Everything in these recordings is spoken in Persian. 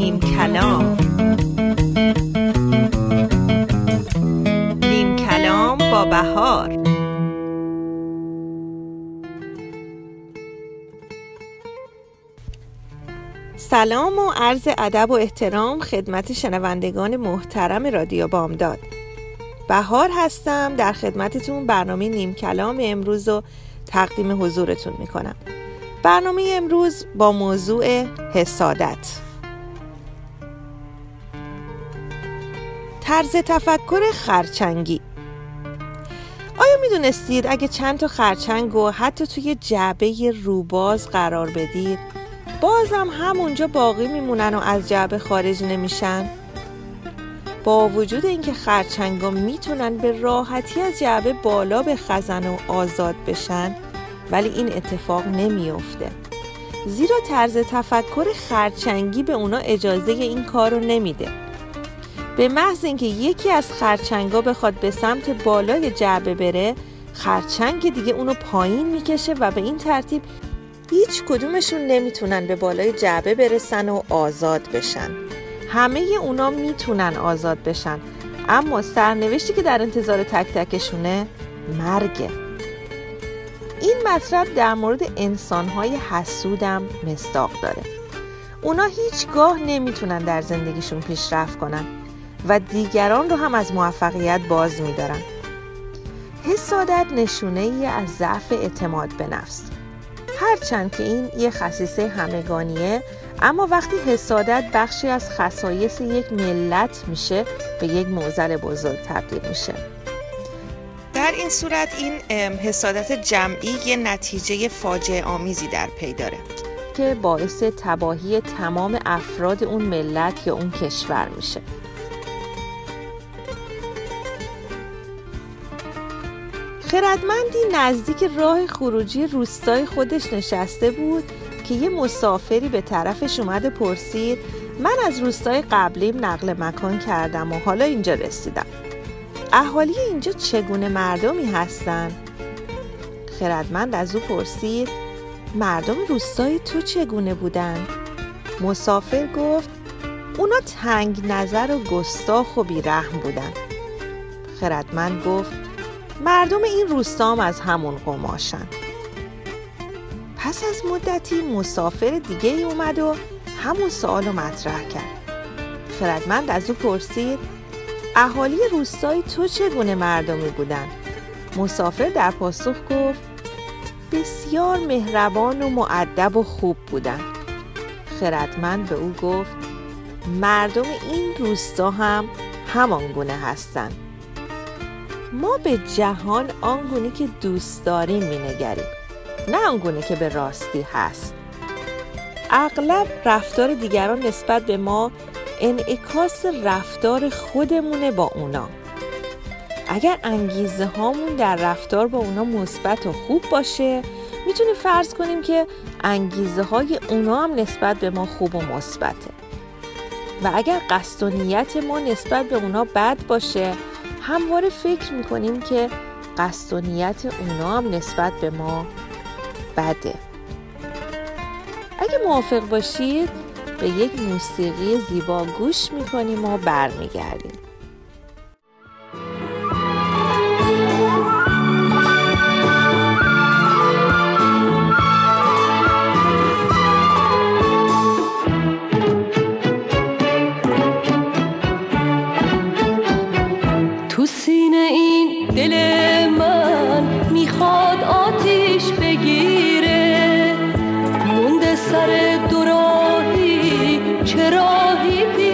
نیم کلام. نیم کلام با بهار. سلام و عرض ادب و احترام خدمت شنوندگان محترم رادیو بامداد. بهار هستم در خدمتتون برنامه نیم کلام امروز رو تقدیم حضورتون می‌کنم. برنامه امروز با موضوع حسادت. طرز تفکر خرچنگی. آیا می‌دونستید اگه چند تا خرچنگ و حتی توی جعبه روباز قرار بدید بازم همونجا باقی میمونن و از جعبه خارج نمیشن؟ با وجود اینکه خرچنگا می‌تونن به راحتی از جعبه بالا به خزن و آزاد بشن ولی این اتفاق نمیافته. زیرا طرز تفکر خرچنگی به اونا اجازه این کار رو نمیده. به محض اینکه یکی از خرچنگا بخواد به سمت بالای جعبه بره خرچنگ دیگه اونو پایین می‌کشه و به این ترتیب هیچ کدومشون نمی‌تونن به بالای جعبه برسن و آزاد بشن. همه اونا می‌تونن آزاد بشن. اما سرنوشتی که در انتظار تک تکشونه مرگه این مطلب در مورد انسانهای حسودم مصداق داره. اونا هیچگاه نمی‌تونن در زندگیشون پیشرفت کنن. و دیگران رو هم از موفقیت باز میدارن. حسادت نشونه ای از ضعف اعتماد به نفس. هرچند که این یه خصیصه همگانیه اما وقتی حسادت بخشی از خصایص یک ملت میشه به یک موزل بزرگ تبدیل میشه. در این صورت این حسادت جمعی یه نتیجه فاجعه آمیزی در پی داره. که باعث تباهی تمام افراد اون ملت یا اون کشور میشه. خردمندی نزدیک راه خروجی روستای خودش نشسته بود که یه مسافری به طرفش اومد پرسید من از روستای قبلیم نقل مکان کردم و حالا اینجا رسیدم اهالی اینجا چگونه مردمی هستن؟ خردمند از او پرسید مردم روستای تو چگونه بودن؟ مسافر گفت اونا تنگ نظر و گستاخ و بیرحم بودن خردمند گفت مردم این روستام از همون قماشن. پس از مدتی مسافر دیگه ای اومد و همون سوال رو مطرح کرد. خردمند از او پرسید اهالی روستای تو چگونه مردمی بودن؟ مسافر در پاسخ گفت بسیار مهربان و معدب و خوب بودن. خردمند به او گفت مردم این روستا هم همان گونه هستند ما به جهان آنگونه که دوست داریم مینگریم نه آنگونه که به راستی هست. اغلب رفتار دیگران نسبت به ما انعکاس رفتار خودمونه با اونا. اگر انگیزه هامون در رفتار با اونا مثبت و خوب باشه می‌تونیم فرض کنیم که انگیزه های اونا هم نسبت به ما خوب و مثبته. و اگر قصد و نیت ما نسبت به اونا بد باشه همواره فکر می‌کنیم که قصد و نیت اونا هم نسبت به ما بده. اگه موافق باشید به یک موسیقی زیبا گوش می‌کنیم و برمیگردیم. rohi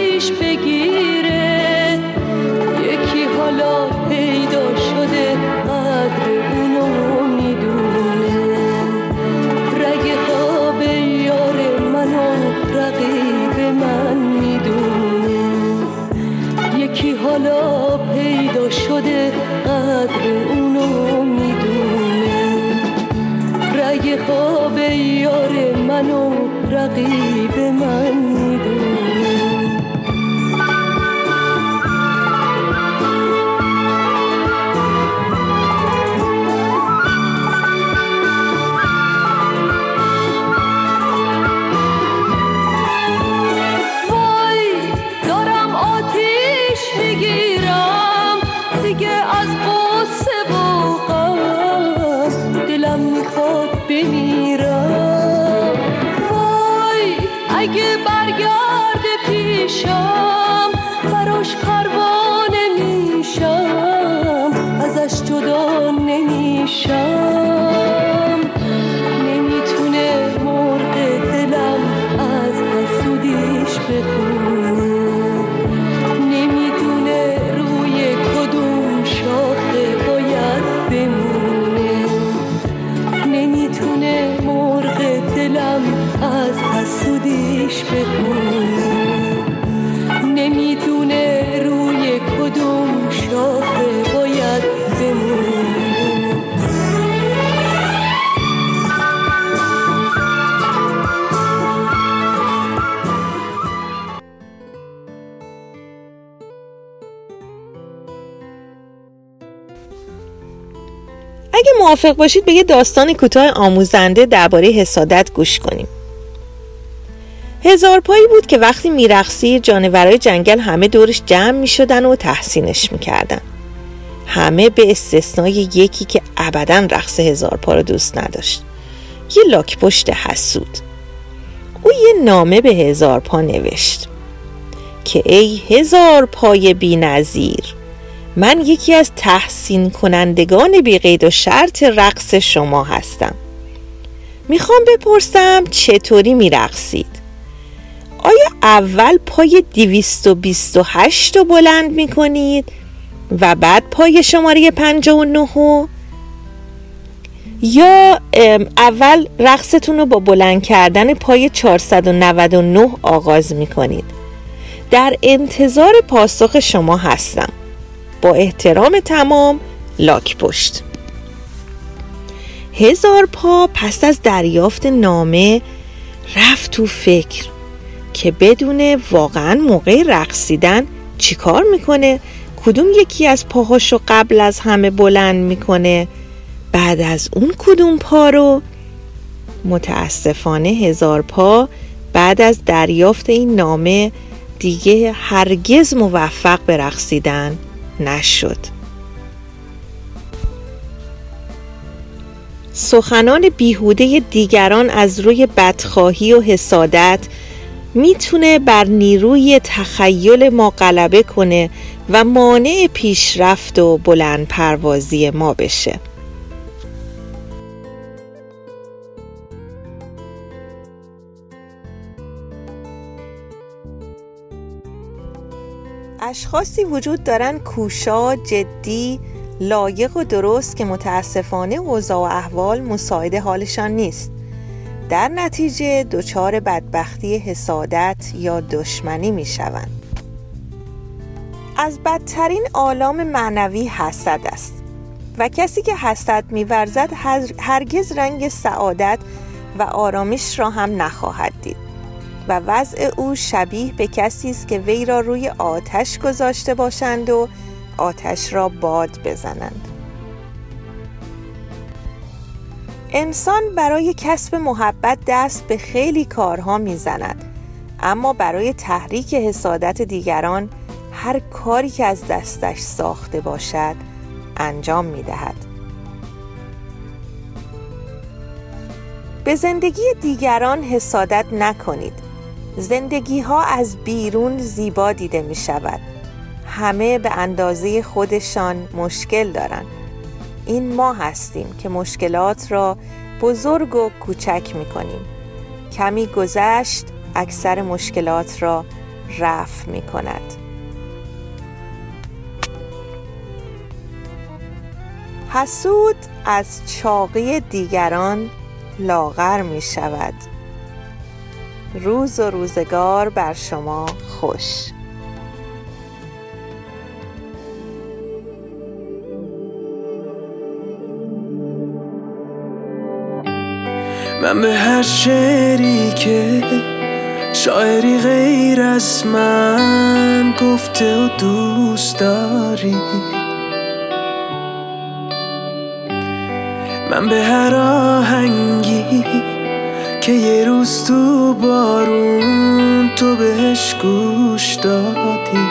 خواب یار من و رقیب من اگه موافق باشید به یه داستان کوتاه آموزنده درباره حسادت گوش کنیم. هزار پایی بود که وقتی میرقصی جانورای جنگل همه دورش جمع می شدن و تحسینش می‌کردن. همه به استثنای یکی که ابدا رقص هزار پا رو دوست نداشت. یه لاک پشت حسود. او یه نامه به هزار پا نوشت. که ای هزار پای بی نظیر من یکی از تحسین کنندگان بی قید و شرط رقص شما هستم. می‌خوام بپرسم چطوری میرقصید؟ آیا اول پای 228 رو بلند می‌کنید و بعد پای شماره 59 یا اول رقصتون رو با بلند کردن پای 499 آغاز می‌کنید. در انتظار پاسخ شما هستم. با احترام تمام لاک پشت. هزار پا پس از دریافت نامه رفت تو فکر که بدون واقعا موقع رقصیدن چیکار می‌کنه؟ کدوم یکی از پاهاشو قبل از همه بلند می‌کنه؟ بعد از اون کدوم پا رو؟ متاسفانه هزار پا بعد از دریافت این نامه دیگه هرگز موفق به رقصیدن نشد. سخنان بیهوده دیگران از روی بدخواهی و حسادت می‌تونه بر نیروی تخیل ما غلبه کنه و مانع پیشرفت و بلند پروازی ما بشه. اشخاصی وجود دارن کوشا جدی لایق و درست که متاسفانه اوضاع و احوال مساعد حالشان نیست در نتیجه دچار بدبختی حسادت یا دشمنی می شوند. از بدترین آلام معنوی حسد است و کسی که حسد میورزد هرگز رنگ سعادت و آرامش را هم نخواهد دید و وضع او شبیه به کسی است که وی را روی آتش گذاشته باشند و آتش را باد بزنند انسان برای کسب محبت دست به خیلی کارها می‌زند اما برای تحریک حسادت دیگران هر کاری که از دستش ساخته باشد انجام می دهد. به زندگی دیگران حسادت نکنید زندگی ها از بیرون زیبا دیده می شود همه به اندازه خودشان مشکل دارند. این ما هستیم که مشکلات را بزرگ و کوچک می کنیم کمی گذشت اکثر مشکلات را رفع می کند حسود از چاقی دیگران لاغر می شود روز و روزگار بر شما خوش. من به هر شعری که شاعری غیر از من گفته و دوست داری. من به هر آهنگی که یه روز تو بارون تو بهش گوش دادی.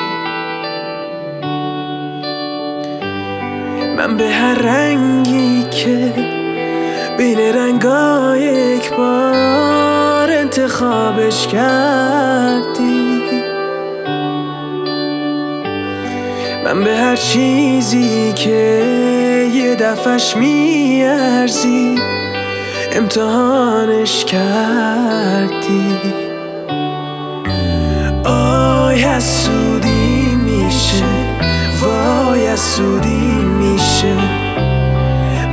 من به هر رنگی که بین رنگا یک بار انتخابش کردی. من به هر چیزی که یه دفعش میارزید امتحانش کردی. آی حسودی میشه وای حسودی میشه.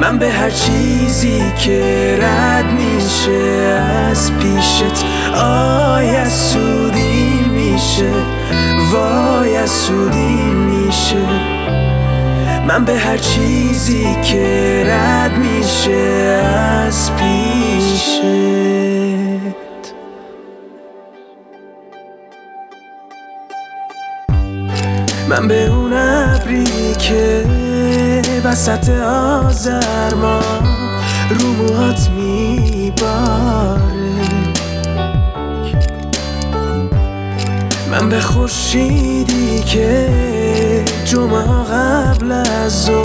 من به هر چیزی که رد میشه از پیشت. آی حسودی میشه وای حسودی میشه. من به هر چیزی که رد میشه از پیشت. من به اون ابری که وسط آزر ما رو موهات میباره. من به خورشیدی که جمعه قبل از او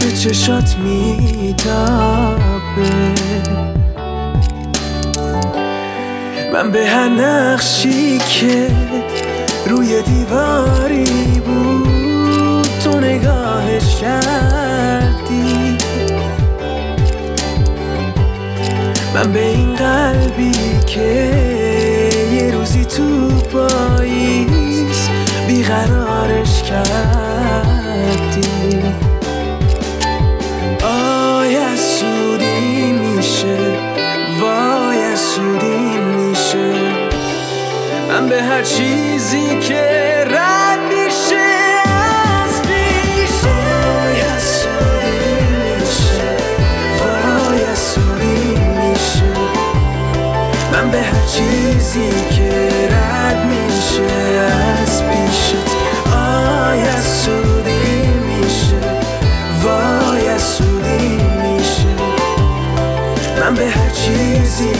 به چشات میتابه. من به هر نقشی که روی دیواری بود تو نگاهش کردی. من به این قلبی که پاییز بیقرارش کردی. آی حسودی میشه وای حسودی میشه. من به هر چیزی که رد میشه از پیش وای حسودی میشه. وای حسودی میشه. من به هر چیزی که میشه از پیشت آی حسودی میشه وای حسودی میشه. من به هر چیزی